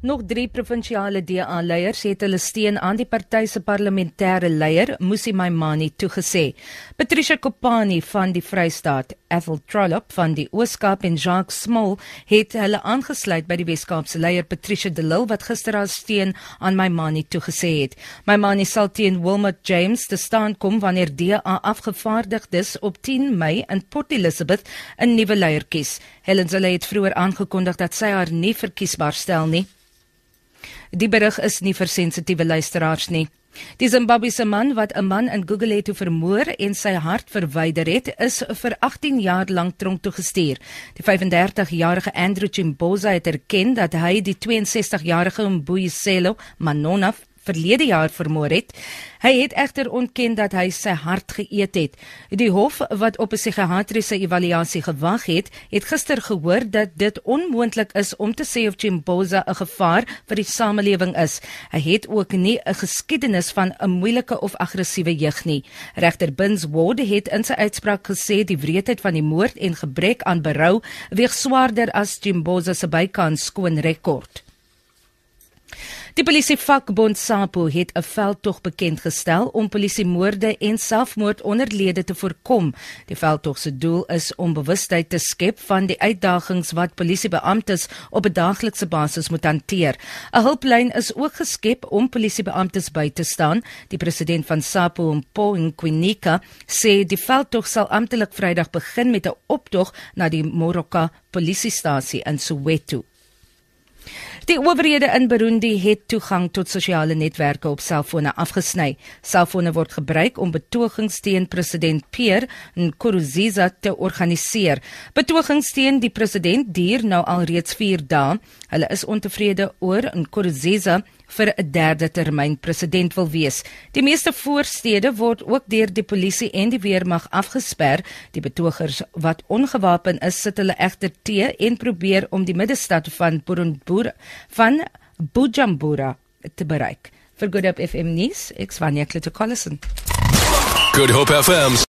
Nog 3 provinsiale DA-leiers het hulle steun aan die party se parlementêre leier, Musi Maimane, toegesê. Patricia Kopani van die Vrystaat, Ethel Trollop van die Ooskaap en Jacques Small het hulle aangesluit by die Weskaapse leier Patricia de Lille wat gister haar steun aan Maimane toegesê het. Maimane sal teen Wilmot James te staan kom wanneer DA afgevaardigdes op 10 Mei in Port Elizabeth 'n nuwe leier kies. Helen Zille het vroeër aangekondig dat sy haar nie verkiesbaar stel nie. Die berig is nie vir sensitiewe luisteraars nie. Die Zimbabwese man wat 'n man in Gugulethu vermoor en sy hart verwyder het, is vir 18 jaar lank tronk toegestuur. Die 35-jarige Andrew Chimboza het erken dat hy die 62-jarige Mbuyiselo Manona verlede jaar vermoor het. Hy het egter ontken dat hy sy hart geëet het. Die hof wat op 'n psigiatriese evaluasie gewag het, het gister gehoor dat dit onmoontlik is om te sê of Chimboza 'n gevaar vir die samelewing is. Hy het ook nie 'n geskiedenis van 'n moeilike of aggressiewe jeug nie. Regter Bins Ward het in sy uitspraak gesê die wreedheid van die moord en gebrek aan berou weeg swaarder as Chimboza se bykans skoon rekord. Die polisievakbond SAPO het 'n veldtog bekend gestel om polisiemoorde en selfmoord onder lede te voorkom. Die veldtog se doel is om bewustheid te skep van die uitdagings wat polisiebeamptes op 'n daaglikse basis moet hanteer. 'n Hulplyn is ook geskep om polisiebeamptes by te staan. Die president van SAPO, Mpo Nkwinika, sê die veldtog sal amptelik Vrydag begin met 'n optog na die Moroka polisiestasie in Soweto. Die owerhede in Burundi het toegang tot sosiale netwerke op selfone afgesny. Selfone word gebruik om betogings teen president Pierre Nkurunziza te organiseer. Betogings teen die president duur nou al reeds 4 dae. Hulle is ontevrede oor Nkurunziza vir 'n derde termyn president wil wees. Die meeste voorstede word ook deur die polisie en die weermag afgesper. Die betogers wat ongewapen is, sit hulle egter te en probeer om die middestad van Burundi van Bujumbura te bereik. Vir Good Hope FM nuus, ek swan Jacqueline Collison. Good Hope FM